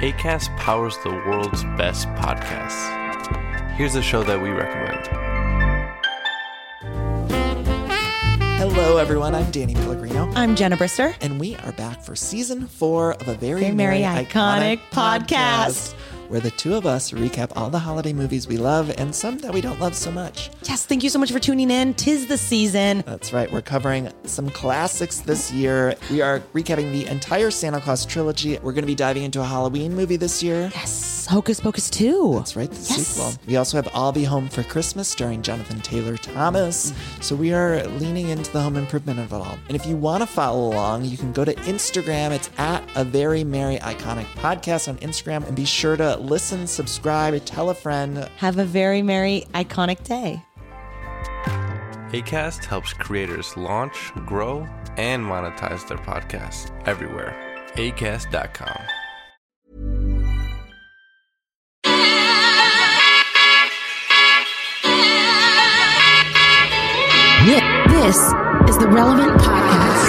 ACAST powers the world's best podcasts. Here's a show that we recommend. Hello, everyone. I'm Danny Pellegrino, I'm Jenna Brister. and we are back for season four of a very, Very merry, merry, iconic podcast. Where the two of us recap all the holiday movies we love and some that we don't love so much. Yes, thank you so much for tuning in. Tis the season. That's right. We're covering some classics this year. We are recapping the entire Santa Claus trilogy. We're going to be diving into a Halloween movie this year. Yes, Hocus Pocus 2. That's right, the Yes. sequel. We also have I'll Be Home for Christmas starring Jonathan Taylor Thomas. Mm. So we are leaning into the home improvement of it all. And if you want to follow along, you can go to Instagram. It's at a very merry iconic podcast on Instagram. And be sure to listen, subscribe, tell a friend. Have a very merry, iconic day. ACAST helps creators launch, grow, and monetize their podcasts everywhere. ACAST.com. This is the Relevant Podcast.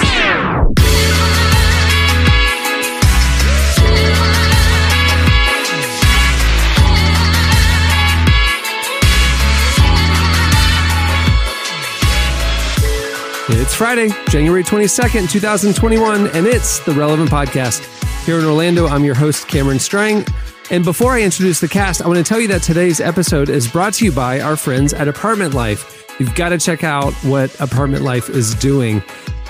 It's Friday, January 22nd, 2021, and it's the Relevant Podcast. Here in Orlando, I'm your host, Cameron Strang. And before I introduce the cast, I want to tell you that today's episode is brought to you by our friends at Apartment Life. You've got to check out what Apartment Life is doing.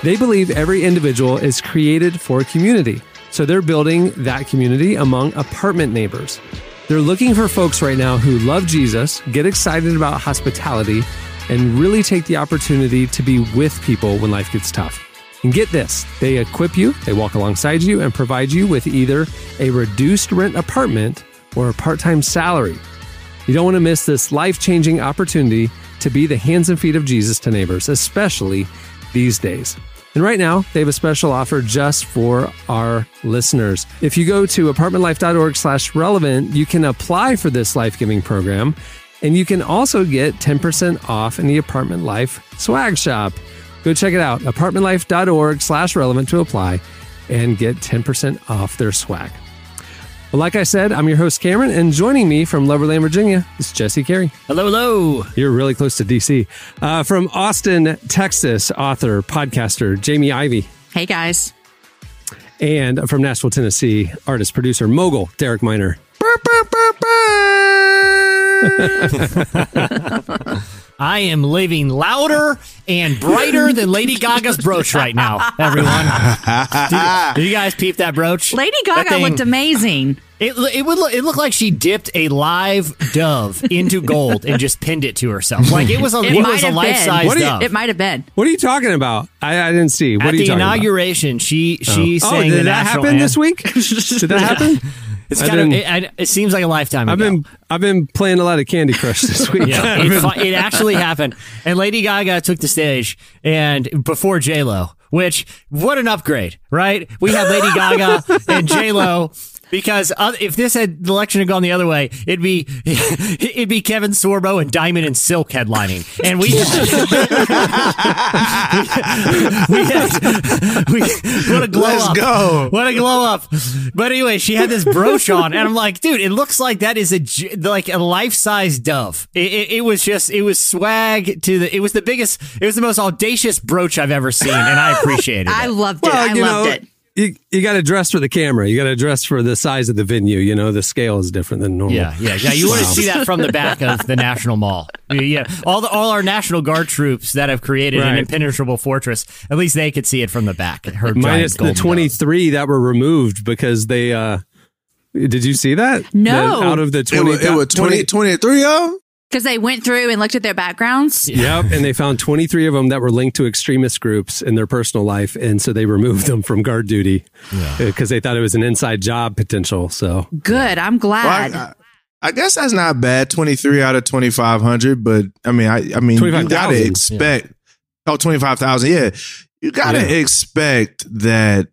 They believe every individual is created for a community. So they're building that community among apartment neighbors. They're looking for folks right now who love Jesus, get excited about hospitality, and really take the opportunity to be with people when life gets tough. And get this they equip you, they walk alongside you, and provide you with either a reduced rent apartment or a part time salary. You don't want to miss this life changing opportunity to be the hands and feet of Jesus to neighbors, especially these days. And right now, they have a special offer just for our listeners. If you go to apartmentlife.org slash relevant, you can apply for this life-giving program. And you can also get 10% off in the Apartment Life swag shop. Go check it out, apartmentlife.org slash relevant to apply and get 10% off their swag. Well, like I said, I'm your host, Cameron, and joining me from Loverland, Virginia is Jesse Carey. Hello, hello. You're really close to DC. Uh, from Austin, Texas, author, podcaster Jamie Ivey. Hey guys. And from Nashville, Tennessee, artist, producer, mogul Derek Minor. I am living louder and brighter than Lady Gaga's brooch right now, everyone. Did, did you guys peep that brooch? Lady Gaga thing- looked amazing. It, it would look, it looked like she dipped a live dove into gold and just pinned it to herself. Like it was a It it, was a life been. size What you- dove. It might have been. What are you talking about? I, I didn't see. What At are you the talking inauguration, she she? Oh, sang oh, the did that national happen this week? Did that happen? It's kind of it, it seems like a lifetime I've ago. been I've been playing a lot of Candy Crush this week. Yeah, it, it actually happened. And Lady Gaga took the stage and before J Lo, which what an upgrade, right? We had Lady Gaga and J Lo. Because uh, if this had the election had gone the other way, it'd be it'd be Kevin Sorbo and Diamond and Silk headlining, and we just, we, had, we what a glow Let's up, go. what a glow up. But anyway, she had this brooch on, and I'm like, dude, it looks like that is a like a life size dove. It, it, it was just it was swag to the. It was the biggest. It was the most audacious brooch I've ever seen, and I appreciated it. I loved it. Well, I loved know, it. You, you got to dress for the camera. You got to dress for the size of the venue. You know, the scale is different than normal. Yeah, yeah, yeah. You want to see that from the back of the National Mall. Yeah, all the all our National Guard troops that have created an impenetrable fortress. At least they could see it from the back. Her Minus the 23 that were removed because they, uh, did you see that? No. The- out of the It 20. was, it was 20, 23 of them? Because they went through and looked at their backgrounds. Yep. And they found 23 of them that were linked to extremist groups in their personal life. And so they removed them from guard duty because they thought it was an inside job potential. So Good. I'm Well, glad. I, I guess that's not bad. 23 out of 2,500. But I mean, I, I mean, you 25,000, got to expect, oh, 25,000. Yeah. You got to Yeah. expect that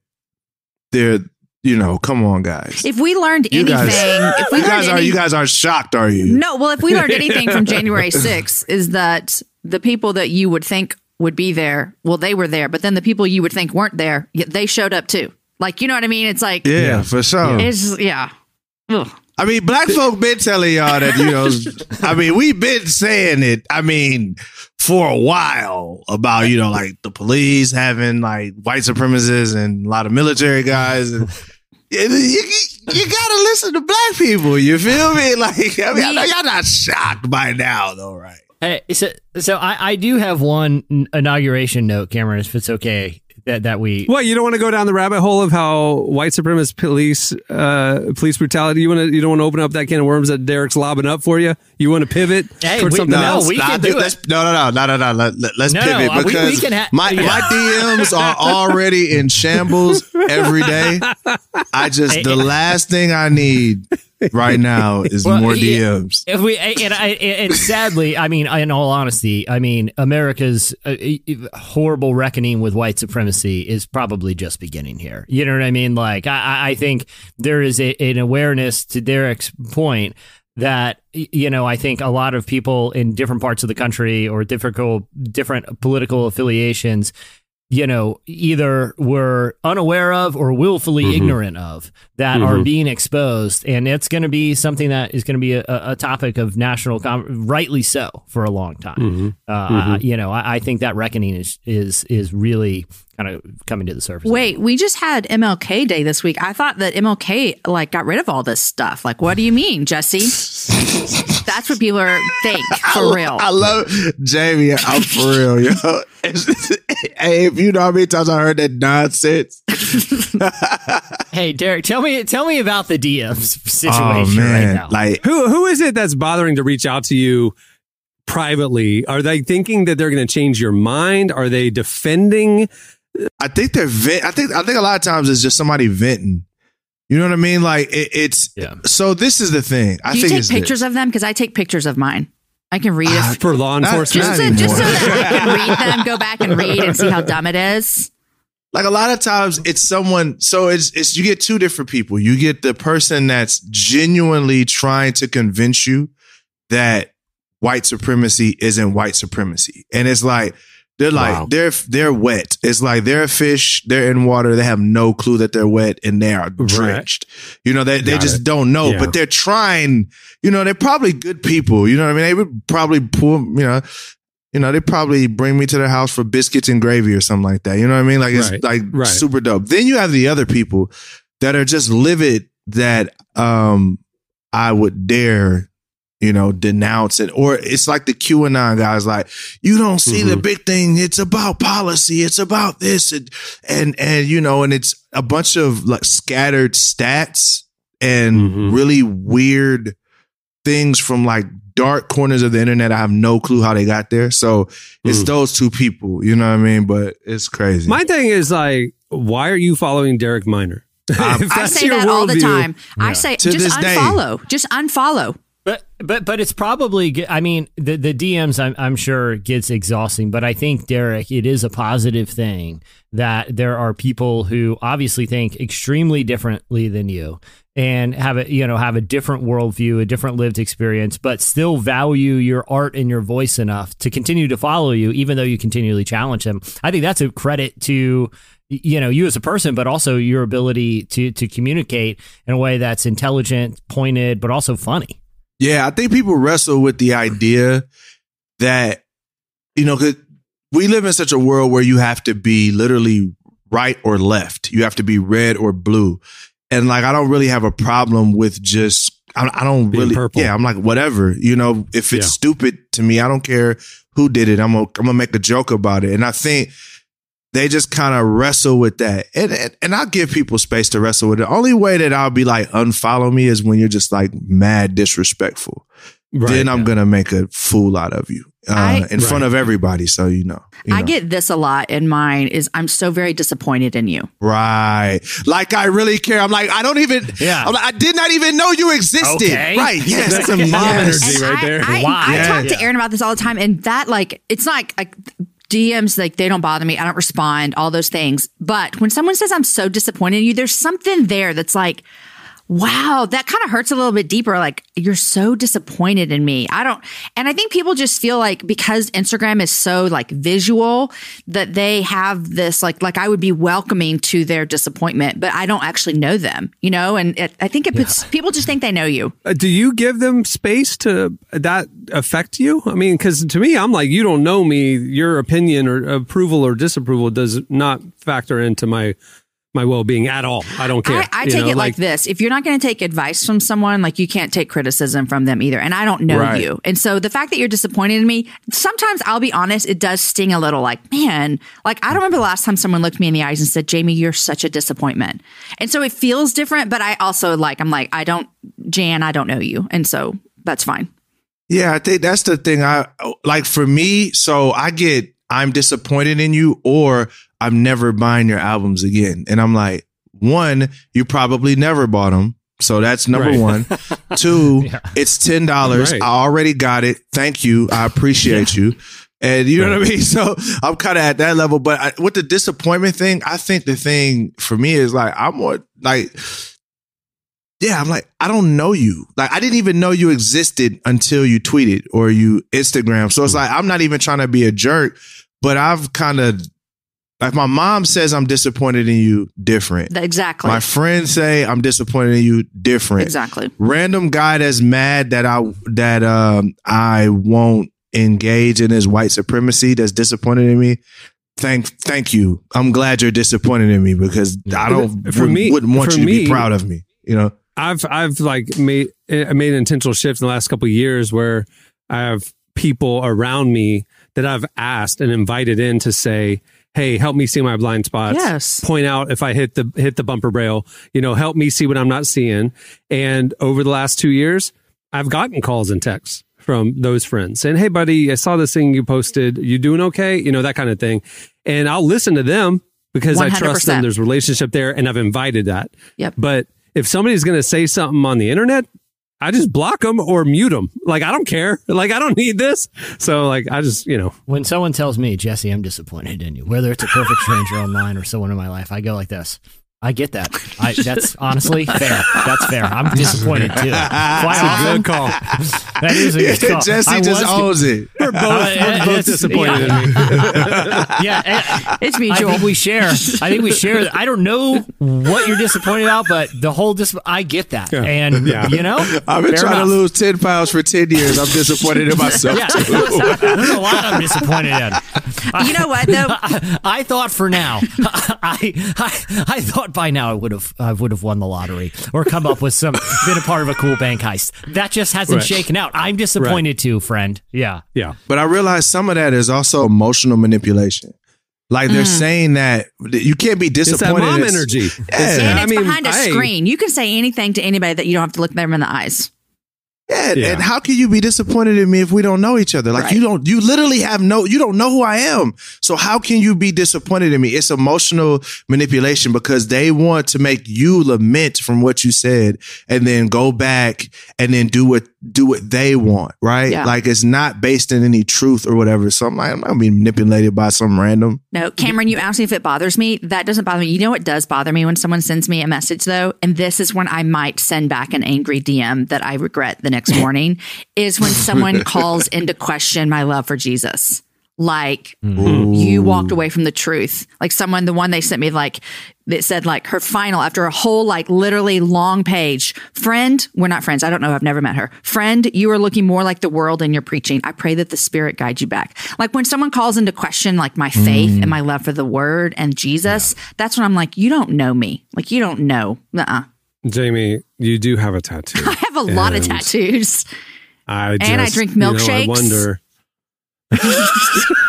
they're, you know, come on, guys. if we learned You anything, guys- if we You guys are, any, you guys aren't shocked, are you? no, well, if we learned anything from January 6th is that the people that you would think would be there, well, they were there, but then the people you would think weren't there, they showed up too. Like, you know what I mean? It's like, Yeah, for sure. it's, yeah. Ugh. I mean, black folk been telling y'all that, you know, I mean, we've been saying it, I mean, for a while about, you know, like the police having like white supremacists and a lot of military guys. And you, you, gotta listen to black people. You feel me? Like, I mean, I know y'all not shocked by now, though, right? Hey, so, so I, I do have one inauguration note, Cameron, if it's okay that, that we. What you don't want to go down the rabbit hole of how white supremacist police uh, police brutality. You want to you don't want to open up that can of worms that Derek's lobbing up for you. You want to pivot Hey, towards we- something no, else. we can do let's- it. No, no, no, no, no, no. Let, let, let's No, pivot uh, we- we because can ha- my yeah. my DMs are already in shambles every day. I just the last thing I need right now is Well, more. DMs. If we and, I, and sadly, I mean, in all honesty, I mean, America's uh, horrible reckoning with white supremacy is probably just beginning here. You know what I mean? Like, I, I- think there is a, an awareness to Derek's point that you know, I think a lot of people in different parts of the country or different different political affiliations you know, either were unaware of or willfully mm-hmm. ignorant of that are mm-hmm. being exposed. And it's going to be something that is going to be a, a topic of national, com- rightly so, for a long time. Mm-hmm. Uh, You know, I, I think that reckoning is, is, is really kind of coming to the surface. Wait, we just had MLK Day this week. I thought that MLK like got rid of all this stuff. Like, what do you mean, Jesse? That's what people are think for real. I love Jamie. I'm for real, yo. It's- hey, if you know how many times I heard that nonsense. Hey, Derek, tell me, tell me about the DMs situation oh right now. like Who who is it that's bothering to reach out to you privately? Are they thinking that they're going to change your mind? Are they defending? I think they're vent. I think I think a lot of times it's just somebody venting. You know what I mean? Like it, it's. Yeah. So this is the thing. I do you think take it's pictures of them? Because I take pictures of mine. I can read Ah, it. For law Not- enforcement, Just, not so, just so that I can read them, go back and read and see how dumb it is. like a lot of times it's someone so it's it's you get two different people you get the person that's genuinely trying to convince you that white supremacy isn't white supremacy and it's like they're like Wow. they're they're wet it's like they're a fish they're in water they have no clue that they're wet and they are drenched you know they, they just it. don't know Yeah. but they're trying you know they're probably good people you know what i mean they would probably pull you know you know, they probably bring me to their house for biscuits and gravy or something like that. You know what I mean? Like it's Right, like right. super dope. Then you have the other people that are just livid that um I would dare, you know, denounce it. Or it's like the QAnon guys, like, you don't see the Mhm. big thing. It's about policy. It's about this. And and and you know, and it's a bunch of like scattered stats and Mhm. really weird things from like dark corners of the internet. I have no clue how they got there. So it's Mm. those two people, you know what I mean? But it's crazy. my thing is like, why are you following Derek Minor? If I say that all the worldview- time. I say To just this day. unfollow. Just unfollow. But but but it's probably. I mean, the the DMs. I'm I'm sure gets exhausting. But I think Derek, it is a positive thing that there are people who obviously think extremely differently than you and have a you know have a different worldview, a different lived experience, but still value your art and your voice enough to continue to follow you, even though you continually challenge them. I think that's a credit to you know you as a person but also your ability to to communicate in a way that's intelligent pointed but also funny Yeah, I think people wrestle with the idea that, you know, 'cause we live in such a world where you have to be literally right or left. You have to be red or blue. And like, I don't really have a problem with just, I, I don't Being really, purple. yeah, I'm like, whatever, you know, if it's Yeah. stupid to me, I don't care who did it. I'm gonna, I'm gonna make a joke about it. And I think they just kind of wrestle with that. And, and and I'll give people space to wrestle with it. The only way that I'll be like unfollow me is when you're just like mad disrespectful. Right, then I'm yeah. gonna make a fool out of you uh, I- in front of everybody. So you know, you I know. get this a lot in mine is I'm so very disappointed in you. right. Like I really care. I'm like I don't even. Yeah. I'm like, I did not even know you existed. Okay. Right. Yes. That's some mom Yes. energy And right there. I, I, Why? I Yeah. talk to Aaron about this all the time, and that like it's not like, like DMs like they don't bother me. I don't respond. All those things. But when someone says I'm so disappointed in you, there's something there that's like, wow, that kind of hurts a little bit deeper. Like, you're so disappointed in me. I don't, and I think people just feel like because Instagram is so like visual that they have this, like, like I would be welcoming to their disappointment, but I don't actually know them, you know? And it, I think it puts, people just think they know you. Uh, do you give them space to that affect you? I mean, because to me, I'm like, you don't know me. Your opinion or approval or disapproval does not factor into my my well being at all. I don't care. I, I take know, it like, this. If you're not going to take advice from someone, like you can't take criticism from them either. And I don't know Right. you. And so the fact that you're disappointed in me, sometimes I'll be honest, it does sting a little like, man, like I don't remember the last time someone looked me in the eyes and said, Jamie, you're such a disappointment. And so it feels different, but I also like, I'm like, I don't, Jan, I don't know you. And so that's fine. Yeah, I think that's the thing. I like for me. So I get I'm disappointed in you, or I'm never buying your albums again. And I'm like, one, you probably never bought them. So that's number Right. one. Two, it's ten dollars. Right. I already got it. Thank you. I appreciate you. And you know what I mean? So I'm kind of at that level. But I, with the disappointment thing, I think the thing for me is like, I'm more like, yeah, I'm like, I don't know you. Like, I didn't even know you existed until you tweeted or you Instagram. So it's hmm. like, I'm not even trying to be a jerk, but I've kind of, like, my mom says I'm disappointed in you, different. Exactly. My friends say I'm disappointed in you, different. exactly. Random guy that's mad that I that um I won't engage in his white supremacy that's disappointed in me. Thank thank you. I'm glad you're disappointed in me because I don't For would, me- wouldn't want you to be proud of me. You know. I've I've like made I made an intentional shift in the last couple of years where I have people around me that I've asked and invited in to say, "Hey, help me see my blind spots. Yes. Point out if I hit the hit the bumper braille. You know, help me see what I'm not seeing." And over the last two years, I've gotten calls and texts from those friends saying, "Hey, buddy, I saw this thing you posted. You doing okay? You know that kind of thing." And I'll listen to them because I trust them. 100%. There's relationship there, and I've invited that. Yep. But if somebody's going to say something on the internet, I just block them or mute them. Like I don't care. Like I don't need this. So like I just you know When someone tells me, Jesse, I'm disappointed in you, whether it's a perfect stranger online or someone in my life, I go like this. I get that. I, that's honestly fair. That's fair. I'm disappointed too. Quite often. good call. That is a good call. Jesse I just was- owns it. We're both, Uh, we're both disappointed yeah. in me. Yeah, and- It's I mutual. think we share. I think we share. I don't know what you're disappointed about, but the whole dis. I get that, Yeah. and Yeah. you know, I've been trying enough. to lose ten pounds for ten years. I'm disappointed in myself Yeah, too. there's a lot I'm disappointed in. you know what though? I, I thought for now, I, I I thought by now I would have I would have won the lottery or come up with some been a part of a cool bank heist. That just hasn't Right. shaken out. I'm disappointed too, friend. Yeah. Yeah. But I realize some of that is also emotional manipulation. Like they're mm. saying that you can't be It's that disappointed. mom It's- energy. Yeah. It's- and I it's mean, behind a screen. You can say anything to anybody that you don't have to look them in the eyes. Yeah, Yeah. and how can you be disappointed in me if we don't know each other? Like Right. you don't, you literally have no, you don't know who I am. So how can you be disappointed in me? It's emotional manipulation because they want to make you lament from what you said and then go back and then do what do what they want, right? Yeah. Like it's not based in any truth or whatever. So I'm like, I'm not gonna be manipulated by some random. No, Cameron, you asked me if it bothers me. That doesn't bother me. You know what does bother me when someone sends me a message though, and this is when I might send back an angry DM that I regret the next morning, is when someone calls into question my love for Jesus. Like mm-hmm. you walked away from the truth. Like someone, the one they sent me, like that said, like her final after a whole, like literally long page. Friend, we're not friends. I don't know. I've never met her. Friend, you are looking more like the world in your preaching. I pray that the Spirit guides you back. Like when someone calls into question, like my faith and my love for the Word and Jesus, that's when I'm like, you don't know me. Like you don't know. uh Jamie, you do have a tattoo. I have a lot of tattoos. I just, And I drink you know, milkshakes. I wonder.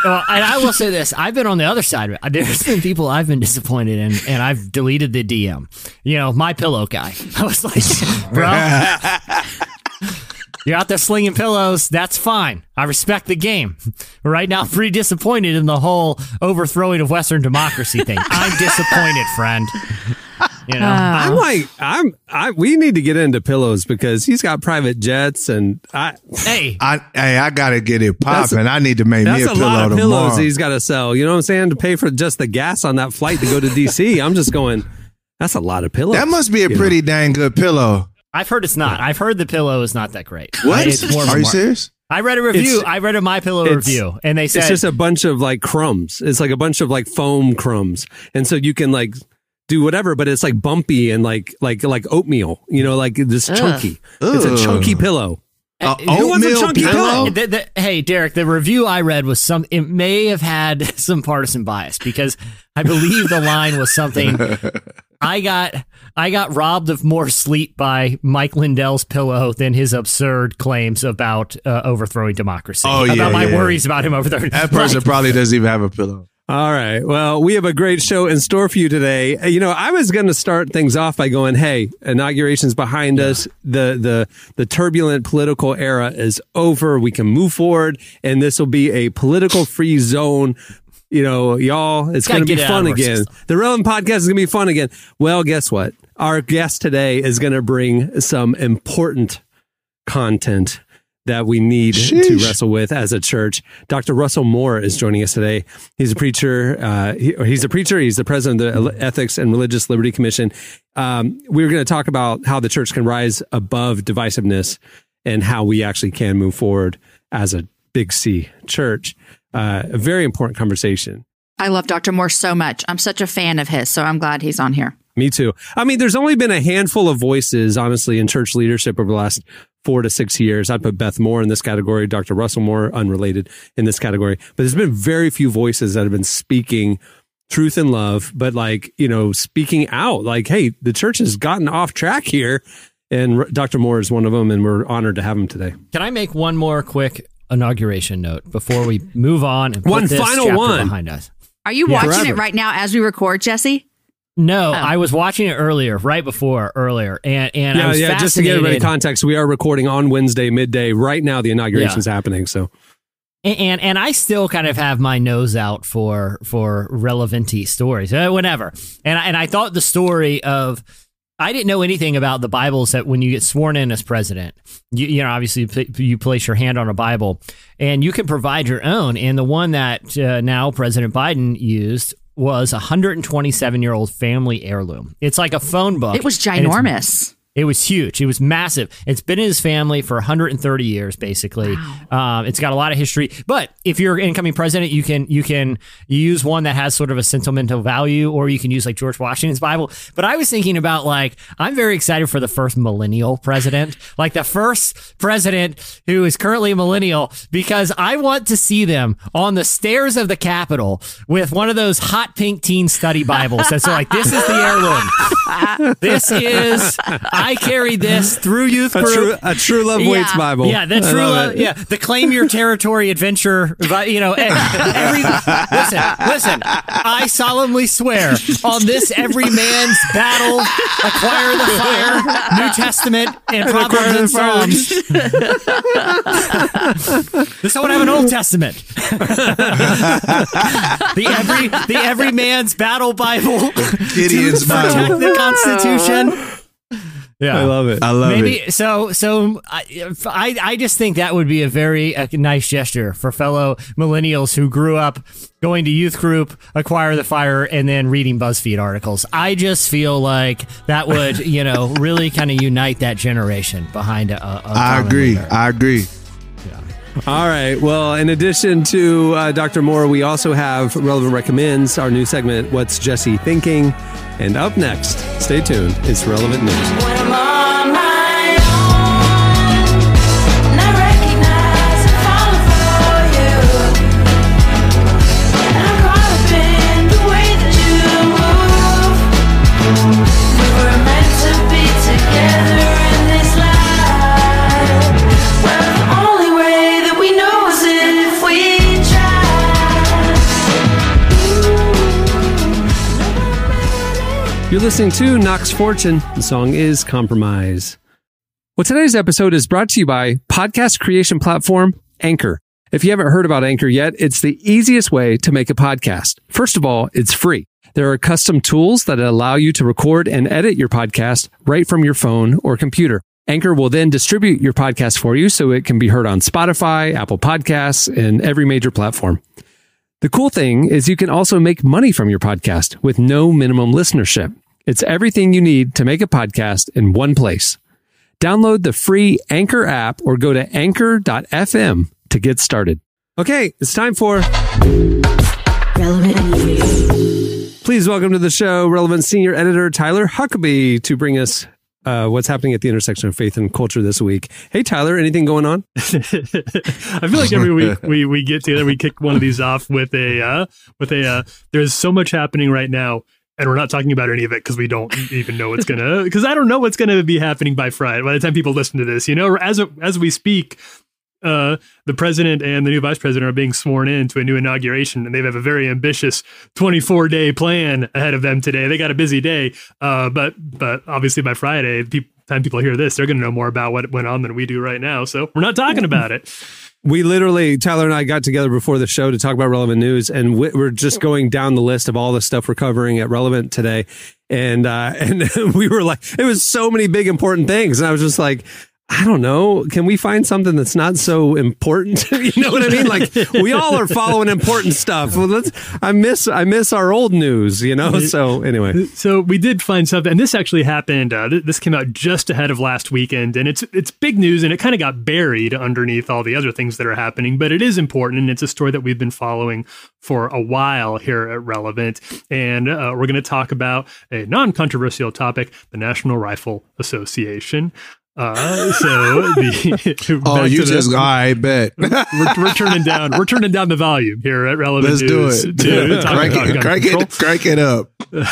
Well, and I will say this: I've been on the other side. of it. There's been people I've been disappointed in, and I've deleted the DM. You know, my pillow guy. I was like, bro, you're out there slinging pillows. That's fine. I respect the game. Right now, I'm pretty disappointed in the whole overthrowing of Western democracy thing. I'm disappointed, friend. You know, uh, I'm like, I'm, I, we need to get into pillows because he's got private jets and I, hey, I, hey, I gotta get it popping. I need to make me that's a a, pillow lot of tomorrow. pillows he's got to sell. You know what I'm saying? To pay for just the gas on that flight to go to DC. I'm just going, That's a lot of pillows. That must be a You know. pretty dang good pillow. I've heard it's not. I've heard the pillow is not that great. What? It's more of a Are you mar- serious? I read a review. It's- I read a My Pillow review, and they said It's just a bunch of like crumbs. It's like a bunch of like foam crumbs, and so you can like do whatever, but it's like bumpy and like like like oatmeal. You know, like this chunky. It's a chunky pillow. A Who wants a oatmeal chunky pillow? The- the- hey, Derek, the review I read was some. It may have had some partisan bias because I believe the line was something. I got I got robbed of more sleep by Mike Lindell's pillow than his absurd claims about uh, overthrowing democracy. Oh, yeah, about my yeah. worries about him overthrowing. That person Like, probably doesn't even have a pillow. All right. Well, we have a great show in store for you today. Uh, You know, I was going to start things off by going, "Hey, inauguration's behind us. The the the turbulent political era is over. We can move forward, and this will be a political free zone." You know, y'all, it's going to be get it out fun again. system. The Relevant Podcast is going to be fun again. Well, guess what? Our guest today is going to bring some important content that we need to wrestle with as a church. Dr. Russell Moore is joining us today. He's a preacher. Uh, he, he's a preacher. He's the president of the Ethics and Religious Liberty Commission. Um, We're going to talk about how the church can rise above divisiveness and how we actually can move forward as a big C church. Uh, a very important conversation. I love Dr. Moore so much. I'm such a fan of his, so I'm glad he's on here. Me too. I mean, there's only been a handful of voices, honestly, in church leadership over the last four to six years. I'd put Beth Moore in this category, Dr. Russell Moore, unrelated, in this category. But there's been very few voices that have been speaking truth and love, but like, you know, speaking out like, hey, the church has gotten off track here. And R- Dr. Moore is one of them, and we're honored to have him today. Can I make one more quick inauguration note before we move on? And put One this final one. behind us. Are you Yeah. watching Forever. it right now as we record, Jesse? No, Oh. I was watching it earlier, right before earlier, and and I yeah, was yeah. Just to give everybody fascinated- context, we are recording on Wednesday midday. Right now, the inauguration inauguration's happening. So and, and and I still kind of have my nose out for for relevanty stories, uh, whatever. And I, and I thought the story of I didn't know anything about the Bibles that when you get sworn in as president, you, you know, obviously you place your hand on a Bible, and you can provide your own. And the one that uh, now President Biden used was a 127 year old family heirloom. It's like a phone book. It was ginormous. It was huge. It was massive. It's been in his family for 130 years, basically. Um, it's got a lot of history. But if you're an incoming president, you can you can use one that has sort of a sentimental value, or you can use like George Washington's Bible. But I was thinking about like I'm very excited for the first millennial president, like the first president who is currently a millennial, because I want to see them on the stairs of the Capitol with one of those hot pink teen study Bibles. That's like this is the heirloom. This is I carried this through youth a group. true, a true love Yeah. waits Bible. Yeah, the true love it. yeah, the claim your territory adventure. You know, e- every listen, listen. I solemnly swear on this every man's battle, acquire the fire, New Testament, and Proverbs and Psalms. this one have an Old Testament. the every the every man's battle Bible Gideon's to protect Bible. the Constitution. Yeah, I love it. I love Maybe it. so. So I, I, I just think that would be a very uh nice gesture for fellow millennials who grew up going to youth group, acquire the fire, and then reading BuzzFeed articles. I just feel like that would, you know, really kind of unite that generation behind a. a a I agree. leader. I agree. All right. Well, in addition to uh, Dr. Moore, we also have Relevant Recommends, our new segment, What's Jesse Thinking? And up next, stay tuned, it's Relevant News. You're listening to Knox Fortune. The song is Compromise. Well, today's episode is brought to you by podcast creation platform Anchor. If you haven't heard about Anchor yet, it's the easiest way to make a podcast. First of all, it's free. There are custom tools that allow you to record and edit your podcast right from your phone or computer. Anchor will then distribute your podcast for you so it can be heard on Spotify, Apple Podcasts, and every major platform. The cool thing is you can also make money from your podcast with no minimum listenership. It's everything you need to make a podcast in one place. Download the free Anchor app or go to anchor.fm to get started. Okay, it's time for Relevant news. Please welcome to the show relevant senior editor Tyler Huckabee to bring us uh, what's happening at the intersection of faith and culture this week. Hey, Tyler, anything going on? I feel like every week we, we get together, we kick one of these off with a uh, with a. Uh, there's so much happening right now, and we're not talking about any of it because we don't even know what's gonna. Because I don't know what's gonna be happening by Friday. By the time people listen to this, you know, as as we speak, uh, the president and the new vice president are being sworn in to a new inauguration, and they have a very ambitious 24 day plan ahead of them today. They got a busy day, uh, but but obviously by Friday, pe- time people hear this, they're to know more about what went on than we do right now. So we're not talking about it. We literally, Tyler and I got together before the show to talk about relevant news, and we- we're just going down the list of all the stuff we're covering at Relevant today. And uh, and we were like, it was so many big important things, and I was just like. I don't know. Can we find something that's not so important? you know what I mean? Like we all are following important stuff. Well, let's. I miss. I miss our old news. You know. So anyway, So we did find something, and this actually happened. Uh, th- this came out just ahead of last weekend, and it's it's big news, and it kind of got buried underneath all the other things that are happening. But it is important, and it's a story that we've been following for a while here at Relevant, and uh, we're going to talk about a non-controversial topic: the National Rifle Association. Uh, so the Oh, you to the- just I bet. we're, we're turning down we're turning down the volume here at Relevant Let's do it. to crank it, crank it, crank it up.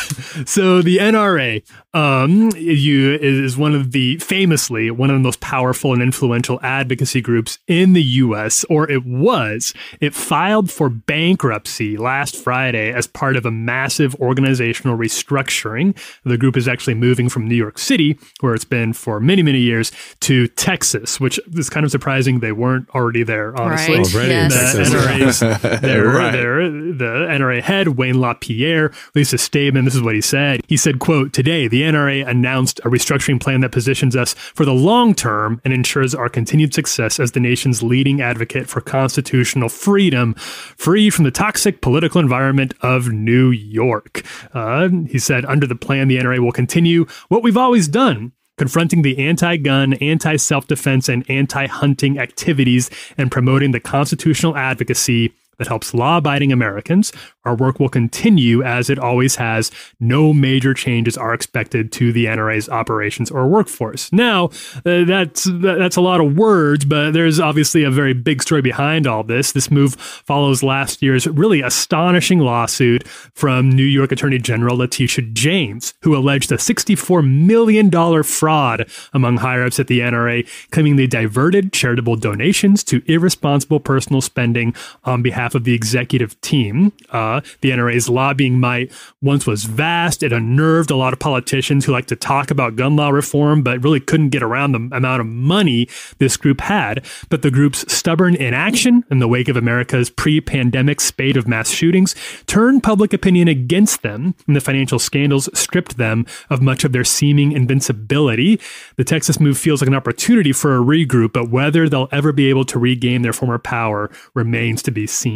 So the NRA, um, you is one of the famously one of the most powerful and influential advocacy groups in the U.S. Or it was. It filed for bankruptcy last Friday as part of a massive organizational restructuring. The group is actually moving from New York City, where it's been for many many years, to Texas, which is kind of surprising they weren't already there. Honestly, Right. Already in the Texas. NRA's their, Right. their, the NRA head, Wayne LaPierre, released a statement. This is what he said. He said, quote, today, the NRA announced a restructuring plan that positions us for the long term and ensures our continued success as the nation's leading advocate for constitutional freedom, free from the toxic political environment of New York. Uh, he said, under the plan, the NRA will continue what we've always done confronting the anti gun, anti self defense, and anti hunting activities and promoting the constitutional advocacy that helps law abiding Americans. Our work will continue as it always has. No major changes are expected to the NRA's operations or workforce. Now, uh, that's that's a lot of words, but there's obviously a very big story behind all this. This move follows last year's really astonishing lawsuit from New York Attorney General Letitia James, who alleged a $64 million fraud among higher ups at the NRA, claiming they diverted charitable donations to irresponsible personal spending on behalf of the executive team. Uh, the NRA's lobbying might once was vast. It unnerved a lot of politicians who like to talk about gun law reform, but really couldn't get around the amount of money this group had. But the group's stubborn inaction in the wake of America's pre pandemic spate of mass shootings turned public opinion against them, and the financial scandals stripped them of much of their seeming invincibility. The Texas move feels like an opportunity for a regroup, but whether they'll ever be able to regain their former power remains to be seen.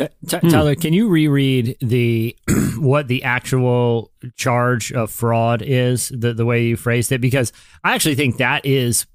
Uh, T- Tyler, can you reread the what the actual charge of fraud is, the the way you phrased it? Because I actually think that is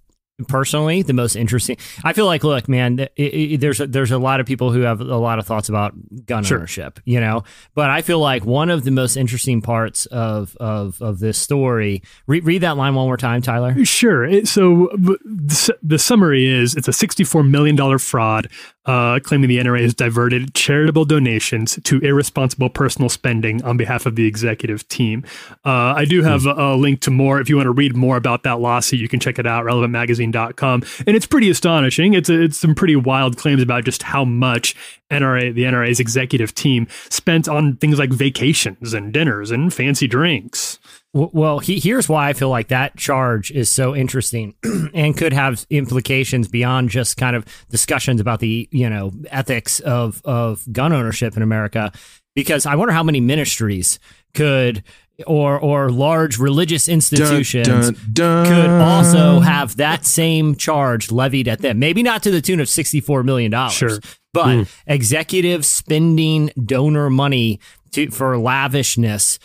personally the most interesting. I feel like, look, man, it, it, there's a, there's a lot of people who have a lot of thoughts about gun Sure. ownership, you know, but I feel like one of the most interesting parts of of of this story. Re- read that line one more time, Tyler. Sure. It- so the the summary is it's a $64 million fraud uh, claiming the NRA has diverted charitable donations to irresponsible personal spending on behalf of the executive team. Uh, I do have a, a link to more. If you want to read more about that lawsuit, you can check it out, relevantmagazine.com. And it's pretty astonishing. It's, a, it's some pretty wild claims about just how much NRA, the NRA's executive team spent on things like vacations and dinners and fancy drinks. Well, he, here's why I feel like that charge is so interesting and could have implications beyond just kind of discussions about the you know ethics of of gun ownership in America. Because I wonder how many ministries could or or large religious institutions dun, dun. could also have that same charge levied at them. Maybe not to the tune of sixty four million dollars, Sure. but hmm. executive spending donor money to for lavishness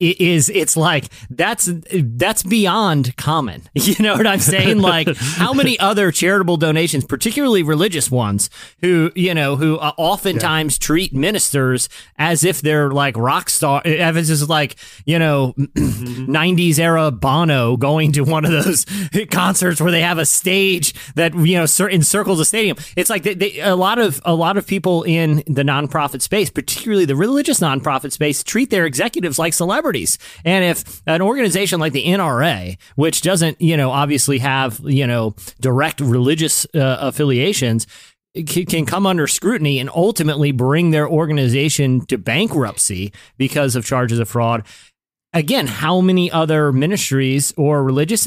i- is it's like that's that's beyond common. You know what I'm saying? Like how many other charitable donations, particularly religious ones, who you know who uh, oftentimes treat ministers as if they're like rock star, evans is like you know 90s era Bono going to one of those concerts where they have a stage that you know cir- encircles a stadium. It's like they, they, a lot of a lot of people in the nonprofit space, particularly the religious nonprofit space, treat their executives like celebrities. And if an organization like the NRA, which doesn't you know obviously have you know direct religious uh, affiliations, can come under scrutiny and ultimately bring their organization to bankruptcy because of charges of fraud. Again, how many other ministries or religious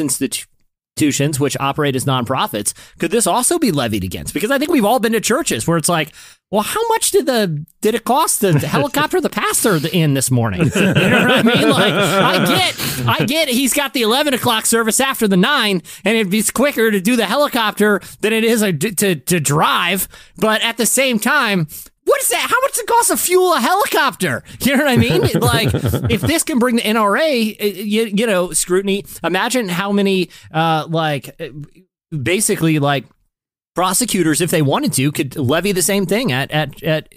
institutions which operate as nonprofits could this also be levied against? Because I think we've all been to churches where it's like, well, how much did the did it cost the helicopter the pastor in this morning? You know what I mean? Like, I get, I get, he's got the eleven o'clock service after the nine, and it'd be quicker to do the helicopter than it is a, to to drive. But at the same time, what is that? How much does it cost to fuel a helicopter? You know what I mean? like, if this can bring the NRA, uh, you, you know, scrutiny, imagine how many, uh, like, uh, basically, like, prosecutors, if they wanted to, could levy the same thing at at at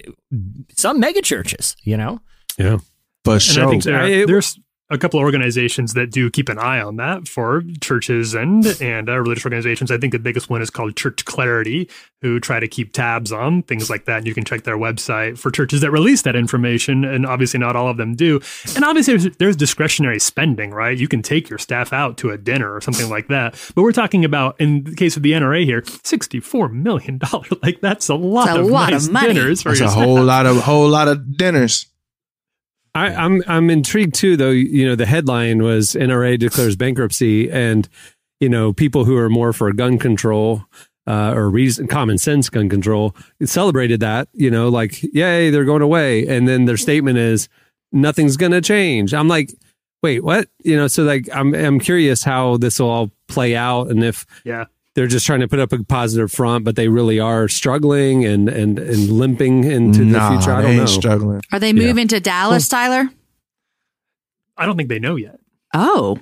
some mega churches. You know? Yeah. But And I think there, I- there's a couple of organizations that do keep an eye on that for churches and and uh, religious organizations. I think the biggest one is called Church Clarity, who try to keep tabs on things like that. And you can check their website for churches that release that information, and obviously not all of them do. And obviously there's, there's discretionary spending, right? You can take your staff out to a dinner or something like that. But we're talking about, in the case of the NRA here, sixty-four million dollars. Like that's a lot It's a of lot nice of money. dinners for That's your a staff. whole lot of whole lot of dinners. I, I'm I'm intrigued too, though. You know, the headline was NRA declares bankruptcy, and you know, people who are more for gun control uh, or reason, common sense gun control celebrated that. You know, like yay, they're going away, and then their statement is nothing's going to change. I'm like, wait, what? You know, so like I'm I'm curious how this will all play out, and if Yeah. They're just trying to put up a positive front, but they really are struggling and and and limping into nah, the future. I don't know. ain't struggling. Are they moving to Dallas, Tyler? I don't think they know yet. Oh,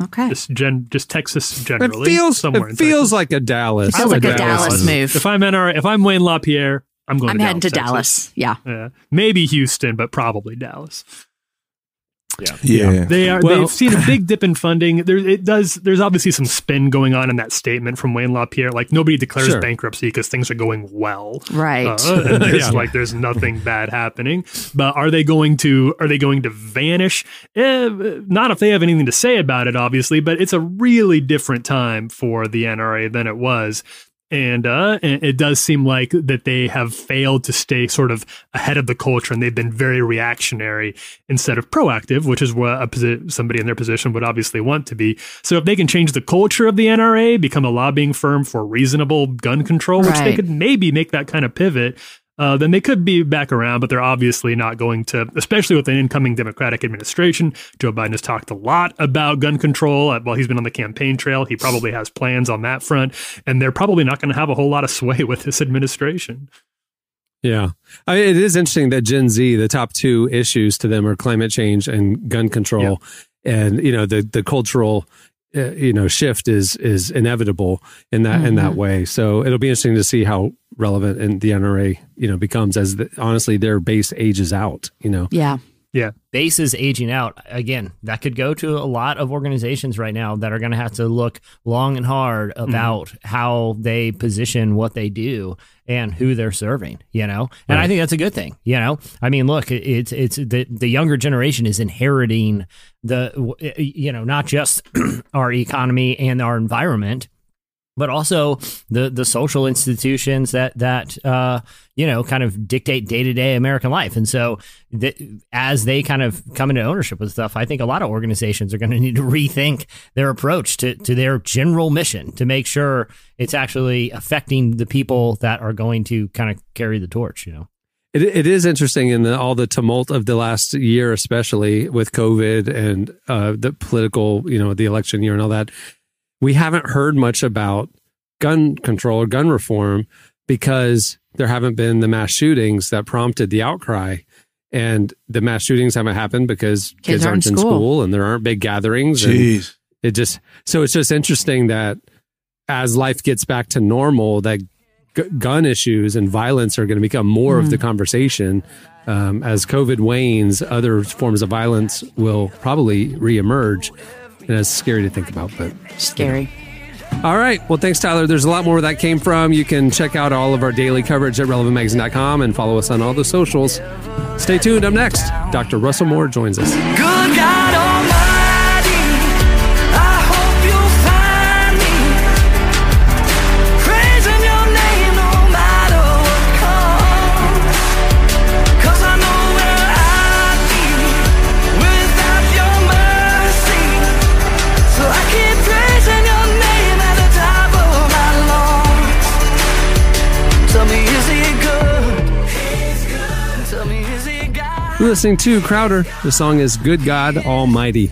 okay. Just gen, just Texas generally. It feels somewhere it in feels Texas. like a Dallas. Feels like a Dallas Dallas move. If I'm NRA, if I'm Wayne LaPierre, I'm going. I'm to heading to Dallas, Dallas. Yeah. Yeah, maybe Houston, but probably Dallas. Yeah. yeah. They are. Well- they've seen a big dip in funding. There, it does. There's obviously some spin going on in that statement from Wayne LaPierre. Like nobody declares Sure. bankruptcy because things are going well. Right. Uh, and there's Yeah. like there's nothing bad happening. But are they going to are they going to vanish? Eh, not if they have anything to say about it, obviously. But it's a really different time for the NRA than it was. And uh, it does seem like that they have failed to stay sort of ahead of the culture, and they've been very reactionary instead of proactive, which is what a posi- somebody in their position would obviously want to be. So if they can change the culture of the NRA, become a lobbying firm for reasonable gun control, which they could maybe make that kind of pivot, uh, then they could be back around, but they're obviously not going to, especially with an incoming Democratic administration. Joe Biden has talked a lot about gun control uh, while he's been on the campaign trail. He probably has plans on that front, and they're probably not going to have a whole lot of sway with this administration. Yeah. I mean, it is interesting that Gen Z, the top two issues to them are climate change and gun control. And, you know, the, the cultural, uh, you know, shift is, is inevitable in that, in that way. So it'll be interesting to see how relevant and the NRA, you know, becomes as the, honestly their base ages out, you know. Yeah. Yeah. base is aging out. Again that could go to a lot of organizations right now that are going to have to look long and hard mm-hmm. about how they position what they do and who they're serving you know? And i think that's a good thing you know? I mean look it's it's the the younger generation is inheriting the you know not just our economy and our environment but also the the social institutions that that uh, you know kind of dictate day to day American life. And so, th- as they kind of come into ownership with stuff, I think a lot of organizations are going to need to rethink their approach to to their general mission to make sure it's actually affecting the people that are going to kind of carry the torch. You know. It, it is interesting in the, all the tumult of the last year, especially with COVID and uh, the political, you know, the election year and all that. We haven't heard much about gun control or gun reform because there haven't been the mass shootings that prompted the outcry. and the mass shootings haven't happened because kids, aren't aren't in in school. school and there aren't big gatherings. and Jeez. it just so it's just interesting that as life gets back to normal, that g- gun issues and violence are going to become more of the conversation. Um, as COVID wanes, other forms of violence will probably reemerge, and it's scary to think about. But Scary. all right. Well, thanks, Tyler. There's a lot more where that came from. You can check out all of our daily coverage at relevantmagazine.com and follow us on all the socials. Stay tuned. Up next, Dr. Russell Moore joins us. Good God listening to Crowder. The song is Good God Almighty.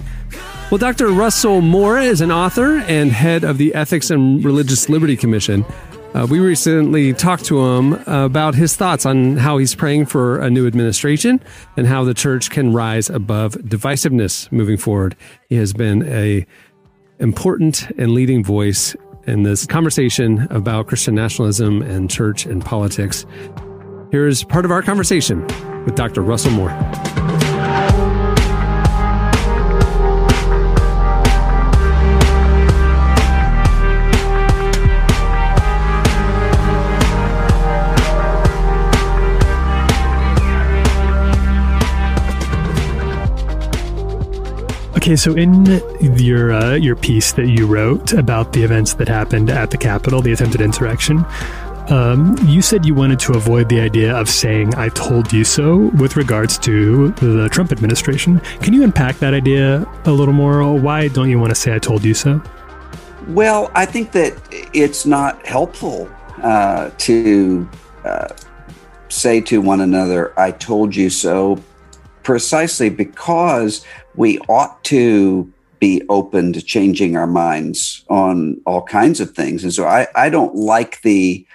Well, Dr. Russell Moore is an author and head of the Ethics and Religious Liberty Commission. Uh, we recently talked to him about his thoughts on how he's praying for a new administration and how the church can rise above divisiveness moving forward. He has been a important and leading voice in this conversation about Christian nationalism and church and politics. Here's part of our conversation with Dr. Russell Moore. Okay, so in your uh, your piece that you wrote about the events that happened at the Capitol, the attempted insurrection, um, you said you wanted to avoid the idea of saying "I told you so" with regards to the Trump administration. Can you unpack that idea a little more? Why don't you want to say "I told you so"? Well, I think that it's not helpful uh, to uh, say to one another, I told you so, precisely because we ought to be open to changing our minds on all kinds of things. And so I, I don't like the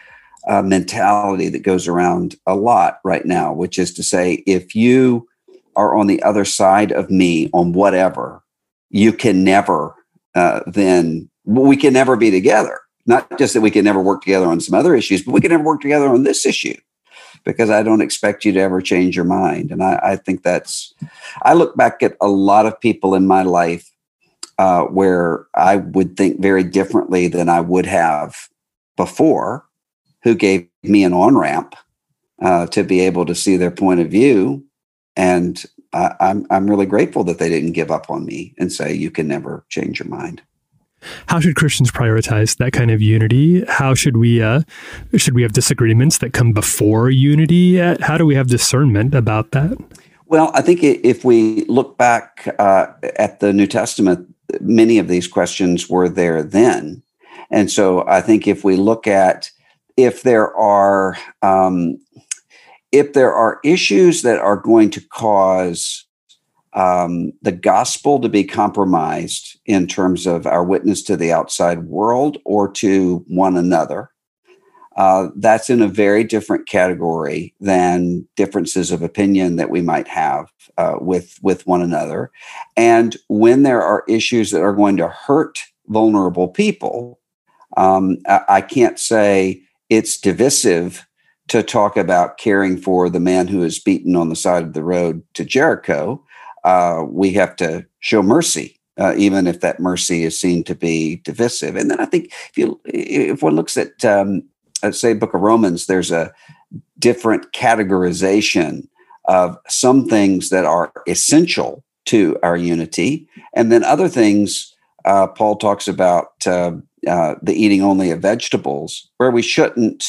uh, mentality that goes around a lot right now, which is to say, if you are on the other side of me on whatever, you can never uh, then we can never be together. Not just that we can never work together on some other issues, but we can never work together on this issue because I don't expect you to ever change your mind. And I, I think that's, I look back at a lot of people in my life uh, where I would think very differently than I would have before, who gave me an on ramp uh, to be able to see their point of view. And I, I'm, I'm really grateful that they didn't give up on me and say, you can never change your mind. How should Christians prioritize that kind of unity? How should we uh, should we have disagreements that come before unity? How do we have discernment about that? Well, I think if we look back uh, at the New Testament, many of these questions were there then. And so I think if we look at if there are um, if there are issues that are going to cause um, the gospel to be compromised in terms of our witness to the outside world or to one another, uh, that's in a very different category than differences of opinion that we might have uh, with with one another. And when there are issues that are going to hurt vulnerable people, um, I, I can't say it's divisive to talk about caring for the man who is beaten on the side of the road to Jericho. Uh, we have to show mercy, uh, even if that mercy is seen to be divisive. And then I think if you if one looks at um, uh, say Book of Romans, there's a different categorization of some things that are essential to our unity, and then other things. Uh, Paul talks about uh, uh, the eating only of vegetables, where we shouldn't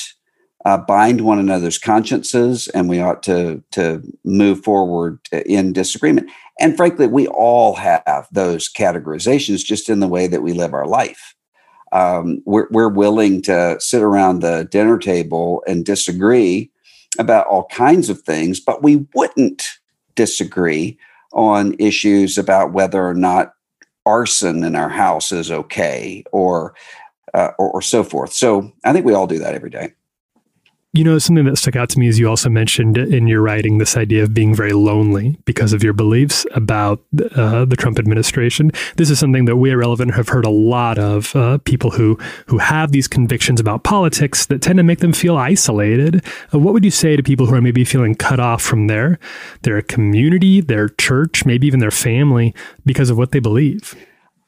uh, bind one another's consciences, and we ought to to move forward in disagreement. And frankly, we all have those categorizations just in the way that we live our life. Um, we're, we're willing to sit around the dinner table and disagree about all kinds of things, but we wouldn't disagree on issues about whether or not arson in our house is okay or, uh, or or so forth. So I think we all do that every day. You know, something that stuck out to me is you also mentioned in your writing this idea of being very lonely because of your beliefs about uh, the Trump administration. This is something that we at Relevant have heard a lot of uh, people who who have these convictions about politics that tend to make them feel isolated. Uh, what would you say to people who are maybe feeling cut off from their their community, their church, maybe even their family because of what they believe?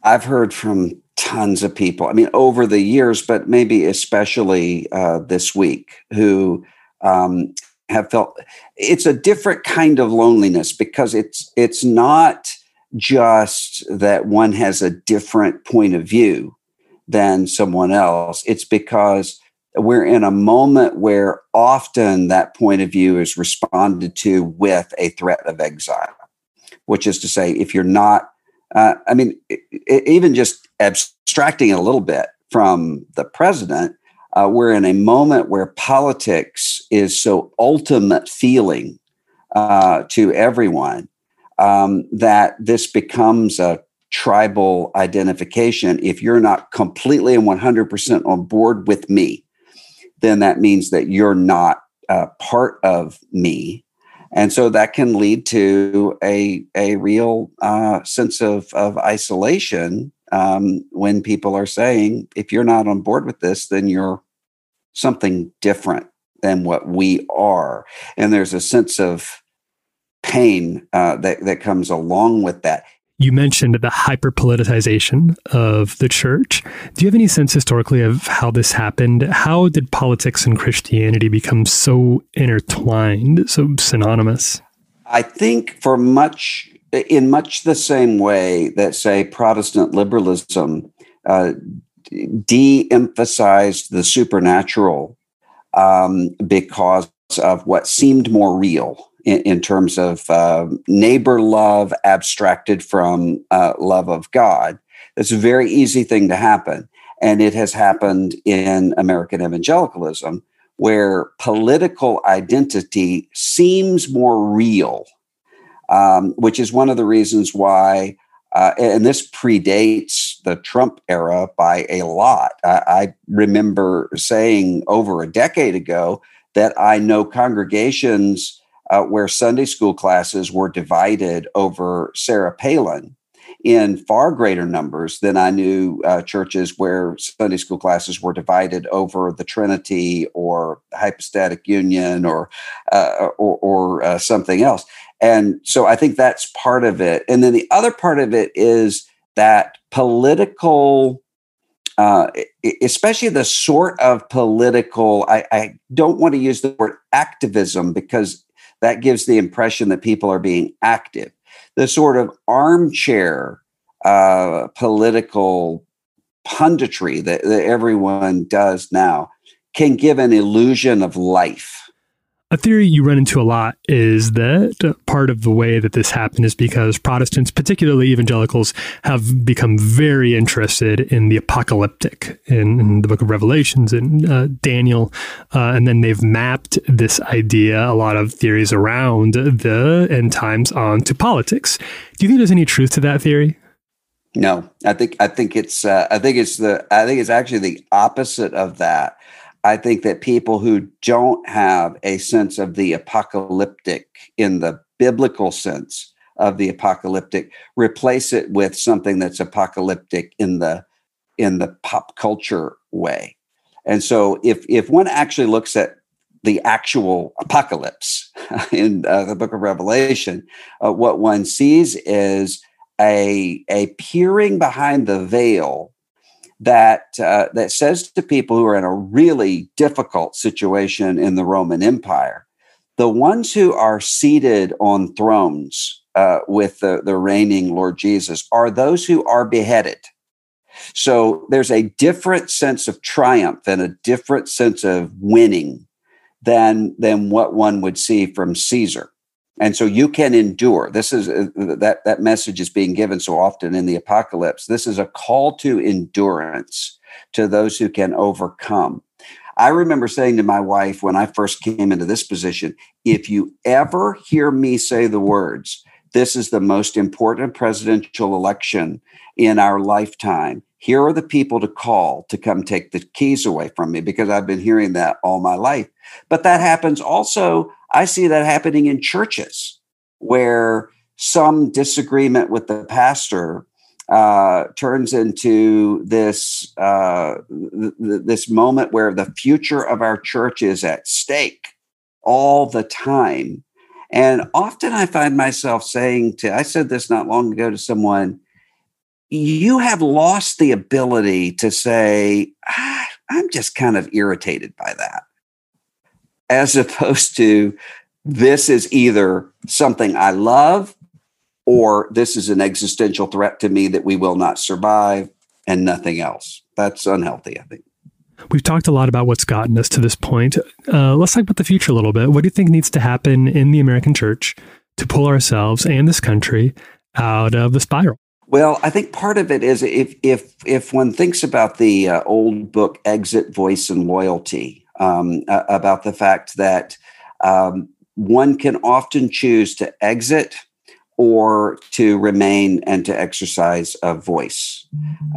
I've heard from tons of people. I mean, over the years, but maybe especially uh, this week, who um, have felt it's a different kind of loneliness because it's it's not just that one has a different point of view than someone else. It's because we're in a moment where often that point of view is responded to with a threat of exile, which is to say, if you're not uh, I mean, it, it, even just abstracting a little bit from the president, uh, we're in a moment where politics is so ultimate feeling uh, to everyone um, that this becomes a tribal identification. If you're not completely and 100% on board with me, then that means that you're not uh, part of me and so that can lead to a a real uh, sense of of isolation um, when people are saying, if you're not on board with this, then you're something different than what we are, and there's a sense of pain uh, that that comes along with that. You mentioned the hyper politicization of the church. Do you have any sense historically of how this happened? How did politics and Christianity become so intertwined, so synonymous? I think for much, in much the same way that, say, Protestant liberalism uh, de emphasized the supernatural um, because of what seemed more real in, in terms of uh, neighbor love abstracted from uh, love of God. That's a very easy thing to happen. And it has happened in American evangelicalism, where political identity seems more real, um, which is one of the reasons why. Uh, and this predates the Trump era by a lot. I, I remember saying over a decade ago that I know congregations uh, where Sunday school classes were divided over Sarah Palin in far greater numbers than I knew uh, churches where Sunday school classes were divided over the Trinity or hypostatic union or uh, or, or uh, something else. And so I think that's part of it. And then the other part of it is that political. Uh, especially the sort of political, I, I, don't want to use the word activism because that gives the impression that people are being active. The sort of armchair uh, political punditry that, that everyone does now can give an illusion of life a theory you run into a lot is that part of the way that this happened is because Protestants, particularly evangelicals, have become very interested in the apocalyptic in, in the book of Revelations and uh, Daniel. Uh, and then they've mapped this idea, a lot of theories around the end times onto politics. Do you think there's any truth to that theory? No, I think I think it's uh, I think it's the I think it's actually the opposite of that. I think that people who don't have a sense of the apocalyptic in the biblical sense of the apocalyptic replace it with something that's apocalyptic in the in the pop culture way. And so if if one actually looks at the actual apocalypse in uh, the book of Revelation, uh, what one sees is a a peering behind the veil that uh, that says to people who are in a really difficult situation in the Roman Empire, the ones who are seated on thrones uh, with the, the reigning Lord Jesus are those who are beheaded. So there's a different sense of triumph and a different sense of winning than than what one would see from Caesar and so you can endure. This is uh, that that message is being given so often in the apocalypse. This is a call to endurance to those who can overcome. I remember saying to my wife when i first came into this position if you ever hear me say the words this is the most important presidential election in our lifetime. Here are the people to call to come take the keys away from me because I've been hearing that all my life. But that happens also, I see that happening in churches where some disagreement with the pastor uh, turns into this uh, th- th- this moment where the future of our church is at stake all the time. And often I find myself saying to, I said this not long ago to someone, you have lost the ability to say, ah, I'm just kind of irritated by that, as opposed to, this is either something I love or this is an existential threat to me that we will not survive and nothing else. That's unhealthy, I think. We've talked a lot about what's gotten us to this point. Uh, let's talk about the future a little bit. What do you think needs to happen in the American church to pull ourselves and this country out of the spiral? Well, I think part of it is if if if one thinks about the uh, old book "Exit, Voice, and Loyalty," um, uh, about the fact that um, one can often choose to exit or to remain and to exercise a voice.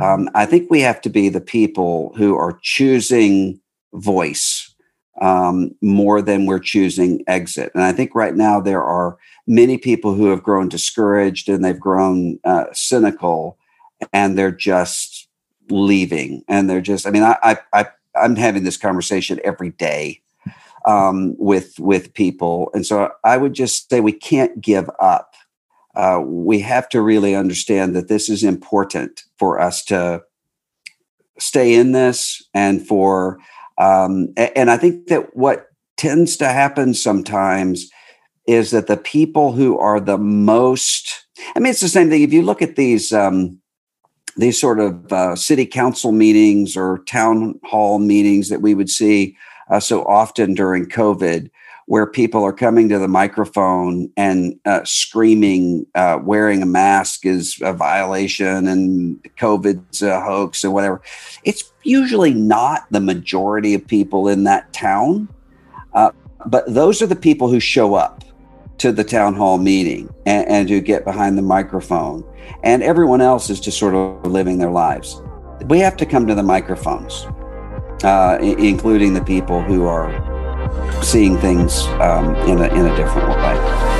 Um, I think we have to be the people who are choosing voice um, more than we're choosing exit. And I think right now there are many people who have grown discouraged and they've grown uh, cynical and they're just leaving. And they're just, I mean, I, I, I, I'm having this conversation every day um, with with people, and so I would just say we can't give up. Uh, we have to really understand that this is important for us to stay in this, and for um, and I think that what tends to happen sometimes is that the people who are the most i mean it's the same thing. If you look at these um, these sort of uh, city council meetings or town hall meetings that we would see uh, so often during covid where people are coming to the microphone and uh, screaming uh, wearing a mask is a violation and covid's a hoax or whatever it's usually not the majority of people in that town uh, but those are the people who show up to the town hall meeting and, and who get behind the microphone. And everyone else is just sort of living their lives. We have to come to the microphones, uh, including the people who are seeing things um, in, a, in a different way.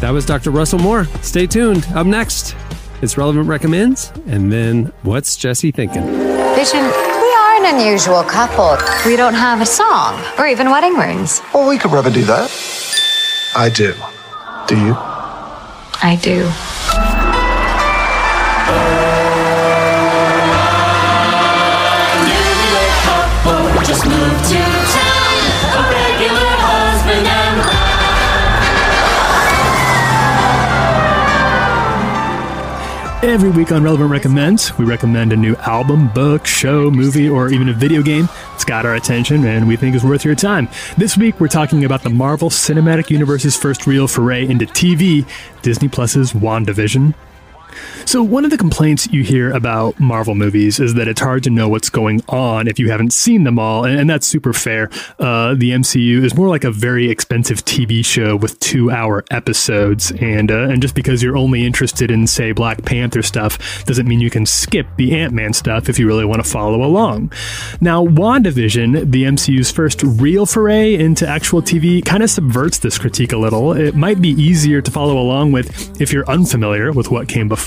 That was Dr. Russell Moore. Stay tuned. Up next, it's Relevant Recommends, and then What's Jesse Thinking? Vision, we are an unusual couple. We don't have a song or even wedding rings. Well, we could rather do that. I do. Do you? I do. Every week on Relevant Recommends, we recommend a new album, book, show, movie, or even a video game that's got our attention and we think is worth your time. This week, we're talking about the Marvel Cinematic Universe's first real foray into TV, Disney Plus's WandaVision. So, one of the complaints you hear about Marvel movies is that it's hard to know what's going on if you haven't seen them all, and, that's super fair. Uh, the MCU is more like a very expensive TV show with two-hour episodes, and uh, and just because you're only interested in, say, Black Panther stuff, doesn't mean you can skip the Ant Man stuff if you really want to follow along. Now, WandaVision, the MCU's first real foray into actual TV, kind of subverts this critique a little. It might be easier to follow along with if you're unfamiliar with what came before.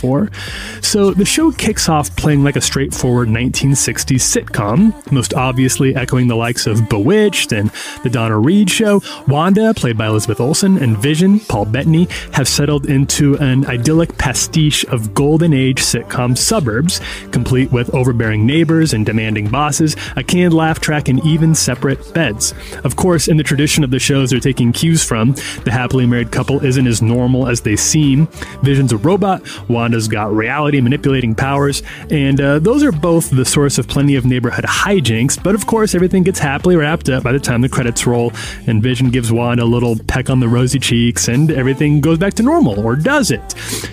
So the show kicks off playing like a straightforward 1960s sitcom, most obviously echoing the likes of Bewitched and The Donna Reed Show. Wanda, played by Elizabeth Olsen, and Vision, Paul Bettany, have settled into an idyllic pastiche of golden age sitcom suburbs, complete with overbearing neighbors and demanding bosses, a canned laugh track, and even separate beds. Of course, in the tradition of the shows they're taking cues from, the happily married couple isn't as normal as they seem. Vision's a robot, Wanda's got reality manipulating powers, and uh, those are both the source of plenty of neighborhood hijinks. But of course, everything gets happily wrapped up by the time the credits roll, and Vision gives Wanda a little peck on the rosy cheeks, and everything goes back to normal, or does it?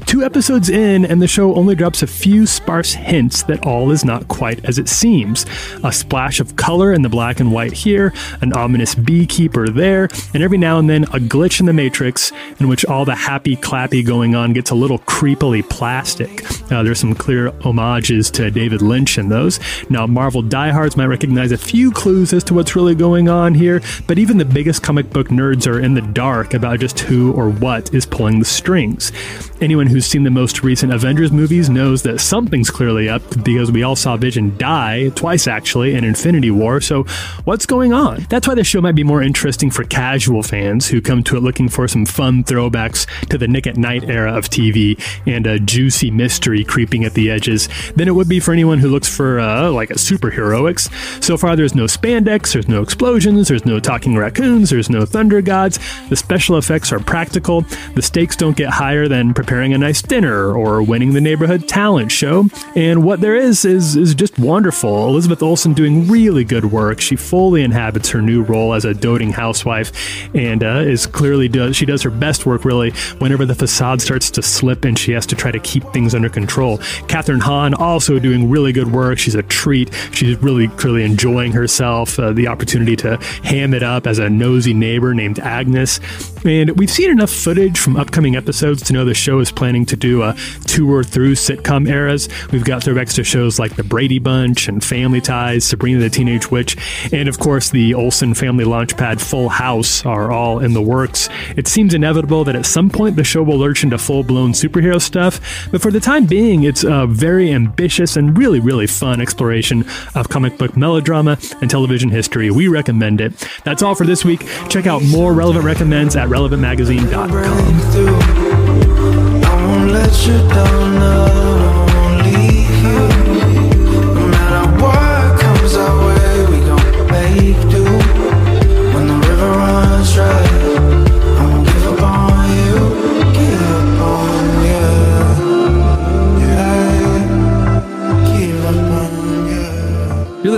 Two episodes in, and the show only drops a few sparse hints that all is not quite as it seems. A splash of color in the black and white here, an ominous beekeeper there, and every now and then a glitch in the matrix in which all the happy clappy going on gets a little creepily plastic. Uh, there's some clear homages to David Lynch in those. Now, Marvel diehards might recognize a few clues as to what's really going on here, but even the biggest comic book nerds are in the dark about just who or what is pulling the strings. Anyone who's seen the most recent Avengers movies knows that something's clearly up because we all saw Vision die, twice actually, in Infinity War, so what's going on? That's why the show might be more interesting for casual fans who come to it looking for some fun throwbacks to the Nick at Night era of TV and a juicy mystery creeping at the edges than it would be for anyone who looks for uh, like a superheroics. So far, there's no spandex, there's no explosions, there's no talking raccoons, there's no thunder gods. The special effects are practical. The stakes don't get higher than preparing a nice dinner or winning the neighborhood talent show. And what there is is is just wonderful. Elizabeth Olsen doing really good work. She fully inhabits her new role as a doting housewife, and uh, is clearly does she does her best work really whenever the facade starts to slip and she has to try to keep things under control. Kathryn Hahn also doing really good work. She's a treat. She's really clearly enjoying herself. Uh, the opportunity to ham it up as a nosy neighbor named Agnes, and we've seen enough footage from upcoming episodes to know the show is planning to do a tour through sitcom eras. We've got throwbacks to shows like The Brady Bunch and Family Ties, Sabrina the Teenage Witch, and of course the Olsen Family Launchpad Full House are all in the works. It seems inevitable that at some point the show will lurch into full blown superhero stuff, but for the time being, it's a very ambitious and really, really fun exploration of comic book melodrama and television history. We recommend it. That's all for this week. Check out more relevant recommends at relevantmagazine.com.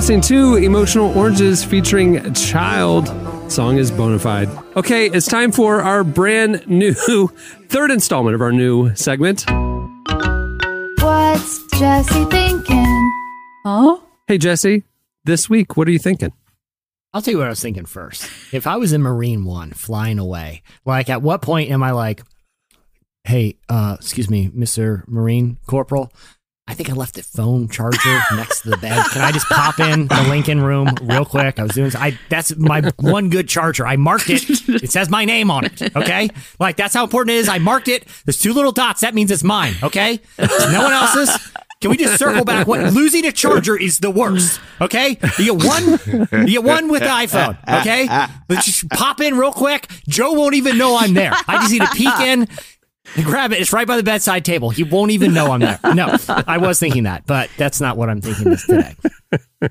listening to Emotional Oranges featuring Child. Song is Bonafide. Okay, it's time for our brand new third installment of our new segment. What's Jesse thinking? Huh? Hey, Jesse, this week, what are you thinking? I'll tell you what I was thinking first. If I was in Marine One flying away, like at what point am I like, hey, uh, excuse me, Mr. Marine Corporal, I think I left the phone charger next to the bed. Can I just pop in the Lincoln room real quick? I was doing I that's my one good charger. I marked it. It says my name on it. Okay? Like that's how important it is. I marked it. There's two little dots. That means it's mine. Okay? No one else's. Can we just circle back? What losing a charger is the worst. Okay, you get one, you get one with the iPhone. Okay, let's just pop in real quick. Joe won't even know I'm there. I just need to peek in grab it. It's right by the bedside table. He won't even know I'm there. No, I was thinking that, but that's not what I'm thinking this today.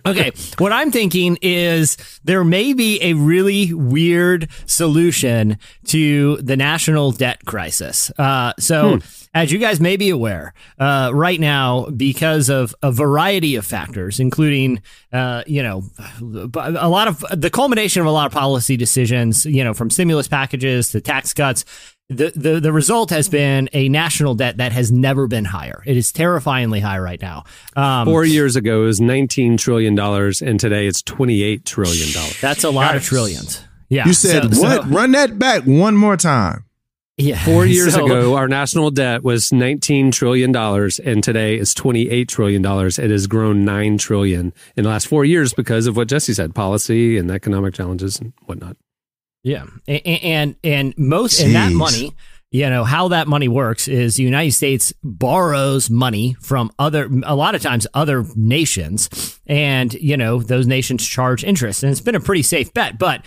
Okay, what I'm thinking is there may be a really weird solution to the national debt crisis. Uh, so, Hmm. As you guys may be aware, uh, right now, because of a variety of factors, including, uh, you know, a lot of the culmination of a lot of policy decisions, you know, from stimulus packages to tax cuts, the, the the result has been a national debt that has never been higher. It is terrifyingly high right now. Um, Four years ago, it was $19 trillion, and today it's $28 trillion. That's a lot of trillions. Yeah. You said So- what? so- Run that back one more time. Yeah. Four years So- ago, our national debt was $19 trillion, and today it's $28 trillion. It has grown 9 trillion in the last four years because of what Jesse said policy and economic challenges and whatnot. Yeah, A- a- and and most and that money, you know, how that money works is the United States borrows money from other, a lot of times other nations, and you know those nations charge interest, and it's been a pretty safe bet. But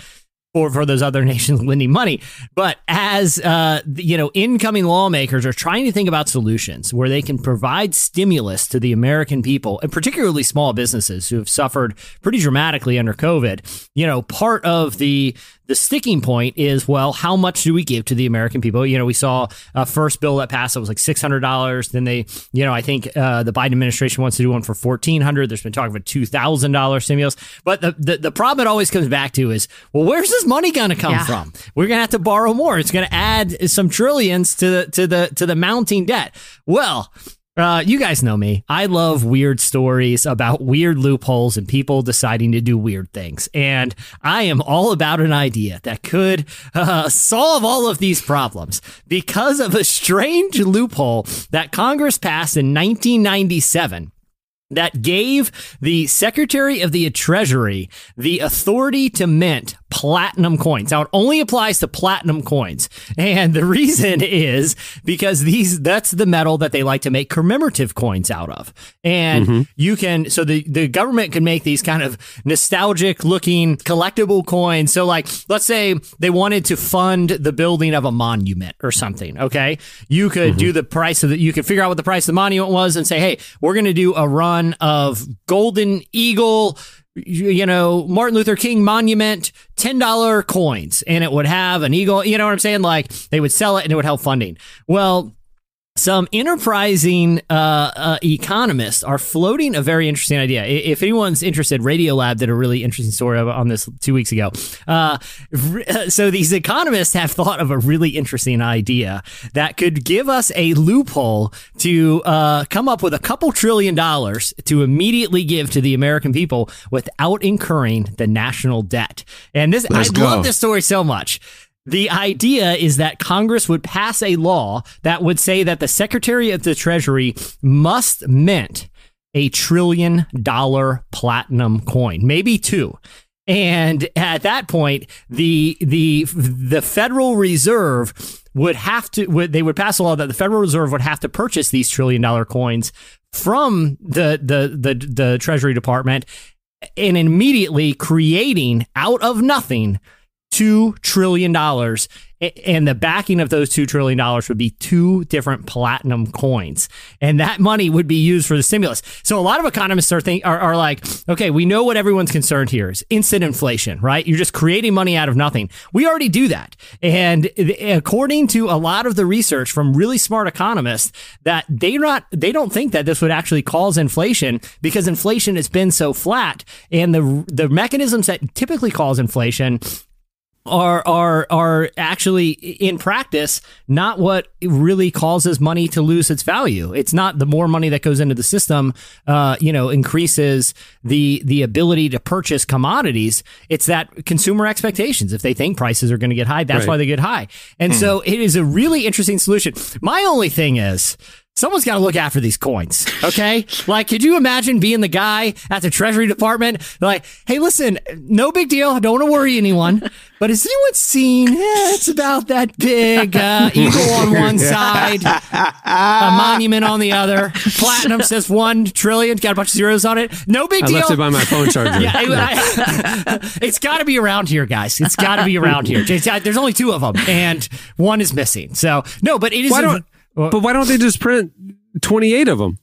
for, for those other nations lending money. But as uh, you know, incoming lawmakers are trying to think about solutions where they can provide stimulus to the American people, and particularly small businesses who have suffered pretty dramatically under COVID. You know, part of the the sticking point is well, how much do we give to the American people? You know, we saw a first bill that passed that was like six hundred dollars. Then they, you know, I think uh, the Biden administration wants to do one for fourteen hundred. There's been talk of a two thousand dollars stimulus, but the, the the problem it always comes back to is well, where's money going to come Yeah. from? We're going to have to borrow more. It's going to add some trillions to the to the to the mounting debt. Well. Uh, you guys know me. I love weird stories about weird loopholes and people deciding to do weird things. And I am all about an idea that could uh, solve all of these problems because of a strange loophole that Congress passed in 1997 that gave the Secretary of the Treasury the authority to mint platinum coins. Now it only applies to platinum coins. And the reason is because these that's the metal that they like to make commemorative coins out of. And mm-hmm. you can so the the government can make these kind of nostalgic looking collectible coins. So like let's say they wanted to fund the building of a monument or something, okay? You could mm-hmm. do the price of the you could figure out what the price of the monument was and say, "Hey, we're going to do a run of Golden Eagle you know, Martin Luther King monument, $10 coins, and it would have an eagle. You know what I'm saying? Like they would sell it and it would help funding. Well, some enterprising uh, uh, economists are floating a very interesting idea. If anyone's interested, Radiolab did a really interesting story on this two weeks ago. Uh, so these economists have thought of a really interesting idea that could give us a loophole to uh, come up with a couple trillion dollars to immediately give to the American people without incurring the national debt. And this, Let's I go. love this story so much. The idea is that Congress would pass a law that would say that the Secretary of the Treasury must mint a trillion dollar platinum coin, maybe two. And at that point, the the the Federal Reserve would have to would, they would pass a law that the Federal Reserve would have to purchase these trillion dollar coins from the the the, the Treasury Department and immediately creating out of nothing two trillion dollars and the backing of those two trillion dollars would be two different platinum coins. And that money would be used for the stimulus. So a lot of economists are think are, are like okay we know what everyone's concerned here is instant inflation right? You're just creating money out of nothing. We already do that. And according to a lot of the research from really smart economists that they not they don't think that this would actually cause inflation because inflation has been so flat. And the the mechanisms that typically cause inflation are are are actually in practice not what really causes money to lose its value. It's not the more money that goes into the system, uh, you know, increases the the ability to purchase commodities. It's that consumer expectations. If they think prices are going to get high, that's Right. why they get high. And so it is a really interesting solution. My only thing is. Someone's got to look after these coins, okay? like, could you imagine being the guy at the Treasury Department? Like, hey, listen, no big deal. I don't want to worry anyone. But has anyone seen? Yeah, it's about that big uh, eagle on one side, a monument on the other. Platinum says one trillion. Got a bunch of zeros on it. No big I deal. left it by my phone charger. Yeah, I- I- it's got to be around here, guys. It's got to be around here. Uh, There's only two of them, and one is missing. So no, but it is. Why a- don't, but why don't they just print 28 of them?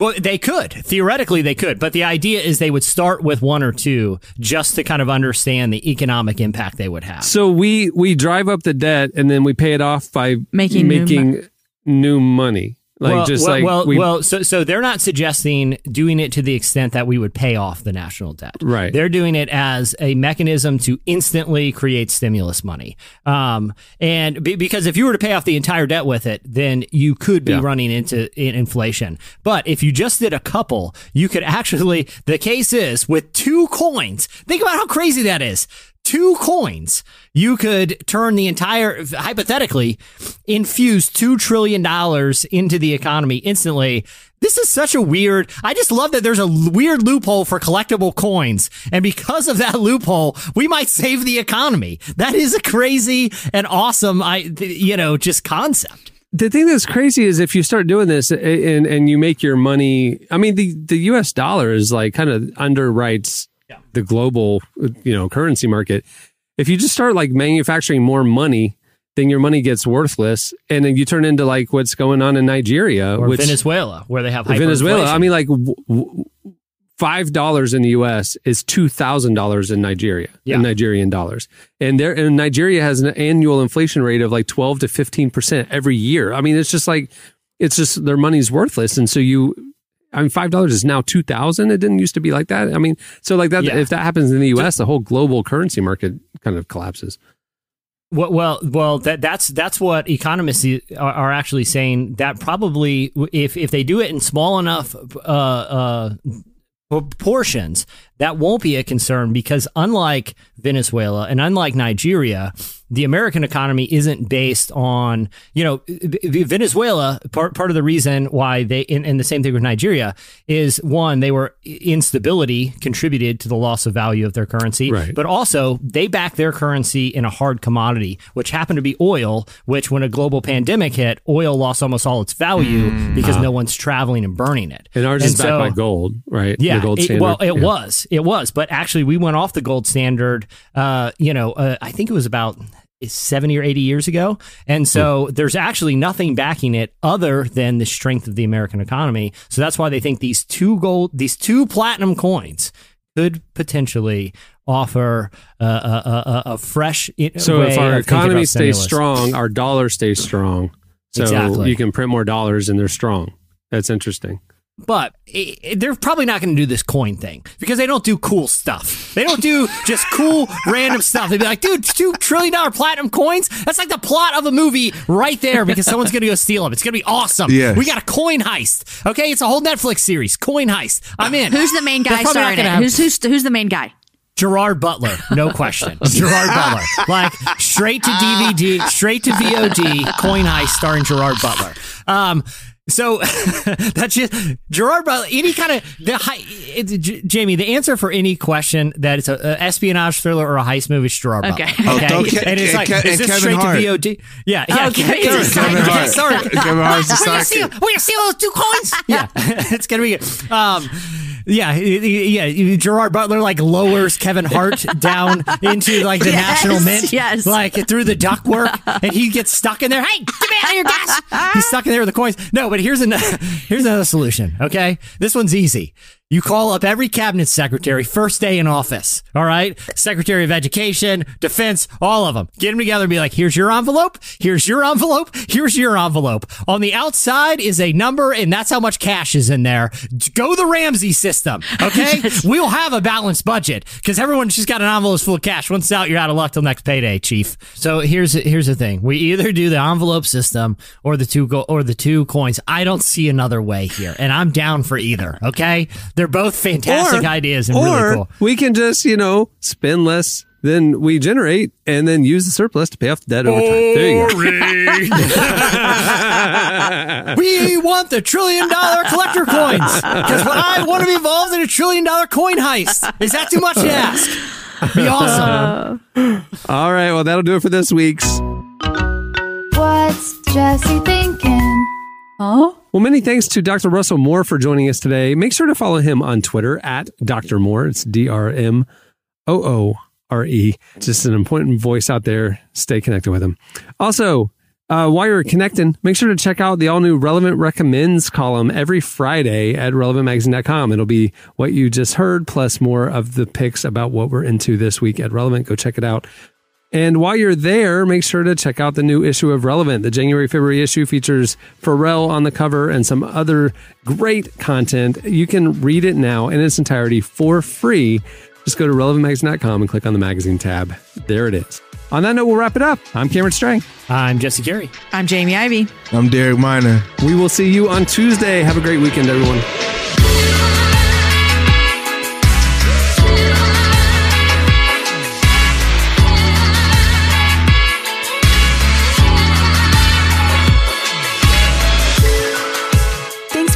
Well, they could. Theoretically, they could. But the idea is they would start with one or two just to kind of understand the economic impact they would have. So we we drive up the debt and then we pay it off by Making new making new money. Like well, just well, like well, we, well, so so they're not suggesting doing it to the extent that we would pay off the national debt. Right. They're doing it as a mechanism to instantly create stimulus money. Um, and be, because if you were to pay off the entire debt with it, then you could be Yeah. running into in inflation. But if you just did a couple, you could actually. The case is with two coins. Think about how crazy that is. Two coins, you could turn the entire, hypothetically, infuse $2 trillion into the economy instantly. This is such a weird, I just love that there's a weird loophole for collectible coins. And because of that loophole, we might save the economy. That is a crazy and awesome, I, you know, just concept. the thing that's crazy is if you start doing this and and you make your money. I mean, the the U.S. dollar is like kind of underwrites the global you know currency market. if you just start like manufacturing more money, then your money gets worthless, and then you turn into like what's going on in Nigeria Or which, Venezuela, where they have Venezuela. I mean, like w- w- five dollars in the U.S. is two thousand dollars in Nigeria Yeah. in Nigerian dollars, and there and Nigeria has an annual inflation rate of like twelve to fifteen percent every year. I mean, it's just like it's just their money's worthless, and so you. I mean, five dollars is now two thousand. It didn't used to be like that. I mean, so like that. Yeah. If that happens in the U.S., the whole global currency market kind of collapses. Well, well, well. That that's that's what economists are, are actually saying. That probably, if if they do it in small enough uh, uh, proportions, that won't be a concern because unlike Venezuela and unlike Nigeria, the American economy isn't based on you know Venezuela. Part part of the reason why they and, and the same thing with Nigeria is one they were instability contributed to the loss of value of their currency, Right. but also they back their currency in a hard commodity, which happened to be oil. Which when a global pandemic hit, oil lost almost all its value because no one's traveling and burning it. And ours is backed by gold, right? yeah, gold it- well, it Yeah. was, it was, but actually, we went off the gold standard. Uh, you know, uh, I think it was about seventy or eighty years ago, and so Hmm. there's actually nothing backing it other than the strength of the American economy. So that's why they think these two gold, these two platinum coins could potentially offer uh, a, a, a, a fresh. So way if our economy stays stimulus. strong, our dollar stays strong. So Exactly. you can print more dollars and they're strong. That's interesting. But i i- they're probably not going to do this coin thing because they don't do cool stuff. They don't do just cool random stuff. They'd be like, dude, two trillion dollar platinum coins? That's like the plot of a movie right there because someone's going to go steal them. It's going to be awesome. Yes. We got a coin heist. Okay. It's a whole Netflix series. Coin heist. I'm in. Who's the main guy probably not starring gonna it? have- Who's, who's who's the main guy? Gerard Butler, no question. Gerard Butler, like straight to DVD, straight to VOD, Coin Heist starring Gerard Butler. Um, so that's just Gerard Butler. Any kind of the hei- it, J- Jamie, the answer for any question that it's a, a espionage thriller or a heist movie is Gerard Okay. Butler. Oh, Okay, and it's like, Ke- is and this Kevin straight Hart. to VOD? Yeah, yeah. Okay. Kevin, Kevin Kevin Hart. Sorry, Kevin Hart's the We're gonna sidekick. steal, we're gonna those two coins. Yeah, it's gonna be good. Um, yeah, yeah. Gerard Butler like lowers Kevin Hart down into like the Yes, National Mint, yes. like through the ductwork, and he gets stuck in there. Hey, get me out of here, guys! He's stuck in there with the coins. No, but here's another here's another solution. Okay, this one's easy. You call up every cabinet secretary first day in office. All right, Secretary of Education, Defense, all of them. Get them together and be like, "Here's your envelope. Here's your envelope. Here's your envelope. On the outside is a number, and that's how much cash is in there. Go the Ramsey system. Okay, we'll have a balanced budget because everyone's just got an envelope full of cash. Once out, you're out of luck till next payday, Chief. So here's here's the thing: we either do the envelope system or the two go or the two coins. I don't see another way here, and I'm down for either. Okay, they're both fantastic ideas and or really cool. we can just, you know, spend less than we generate and then use the surplus to pay off the debt over time. There you go. we want the trillion dollar collector coins because what I want to be involved in a trillion dollar coin heist. Is that too much to ask? Be awesome. Uh, all right. Well, that'll do it for this week's. What's Jesse thinking? Huh? Well, many thanks to Dr. Russell Moore for joining us today. Make sure to follow him on Twitter at Dr. Moore. It's D R M O O R E. Just an important voice out there. Stay connected with him. Also, uh, while you're connecting, make sure to check out the all new Relevant Recommends column every Friday at relevantmagazine.com. It'll be what you just heard, plus more of the picks about what we're into this week at Relevant. Go check it out. And while you're there, make sure to check out the new issue of Relevant. The January February issue features Pharrell on the cover and some other great content. You can read it now in its entirety for free. Just go to relevantmagazine.com and click on the magazine tab. There it is. On that note, we'll wrap it up. I'm Cameron Strang. I'm Jesse Carey. I'm Jamie Ivey. I'm Derek Minor. We will see you on Tuesday. Have a great weekend, everyone.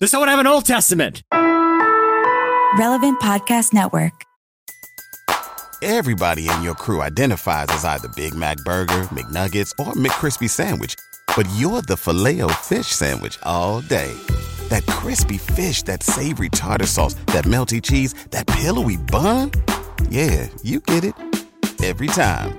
Does someone have an Old Testament? Relevant Podcast Network. Everybody in your crew identifies as either Big Mac Burger, McNuggets, or McCrispy Sandwich. But you're the filet fish Sandwich all day. That crispy fish, that savory tartar sauce, that melty cheese, that pillowy bun. Yeah, you get it. Every time.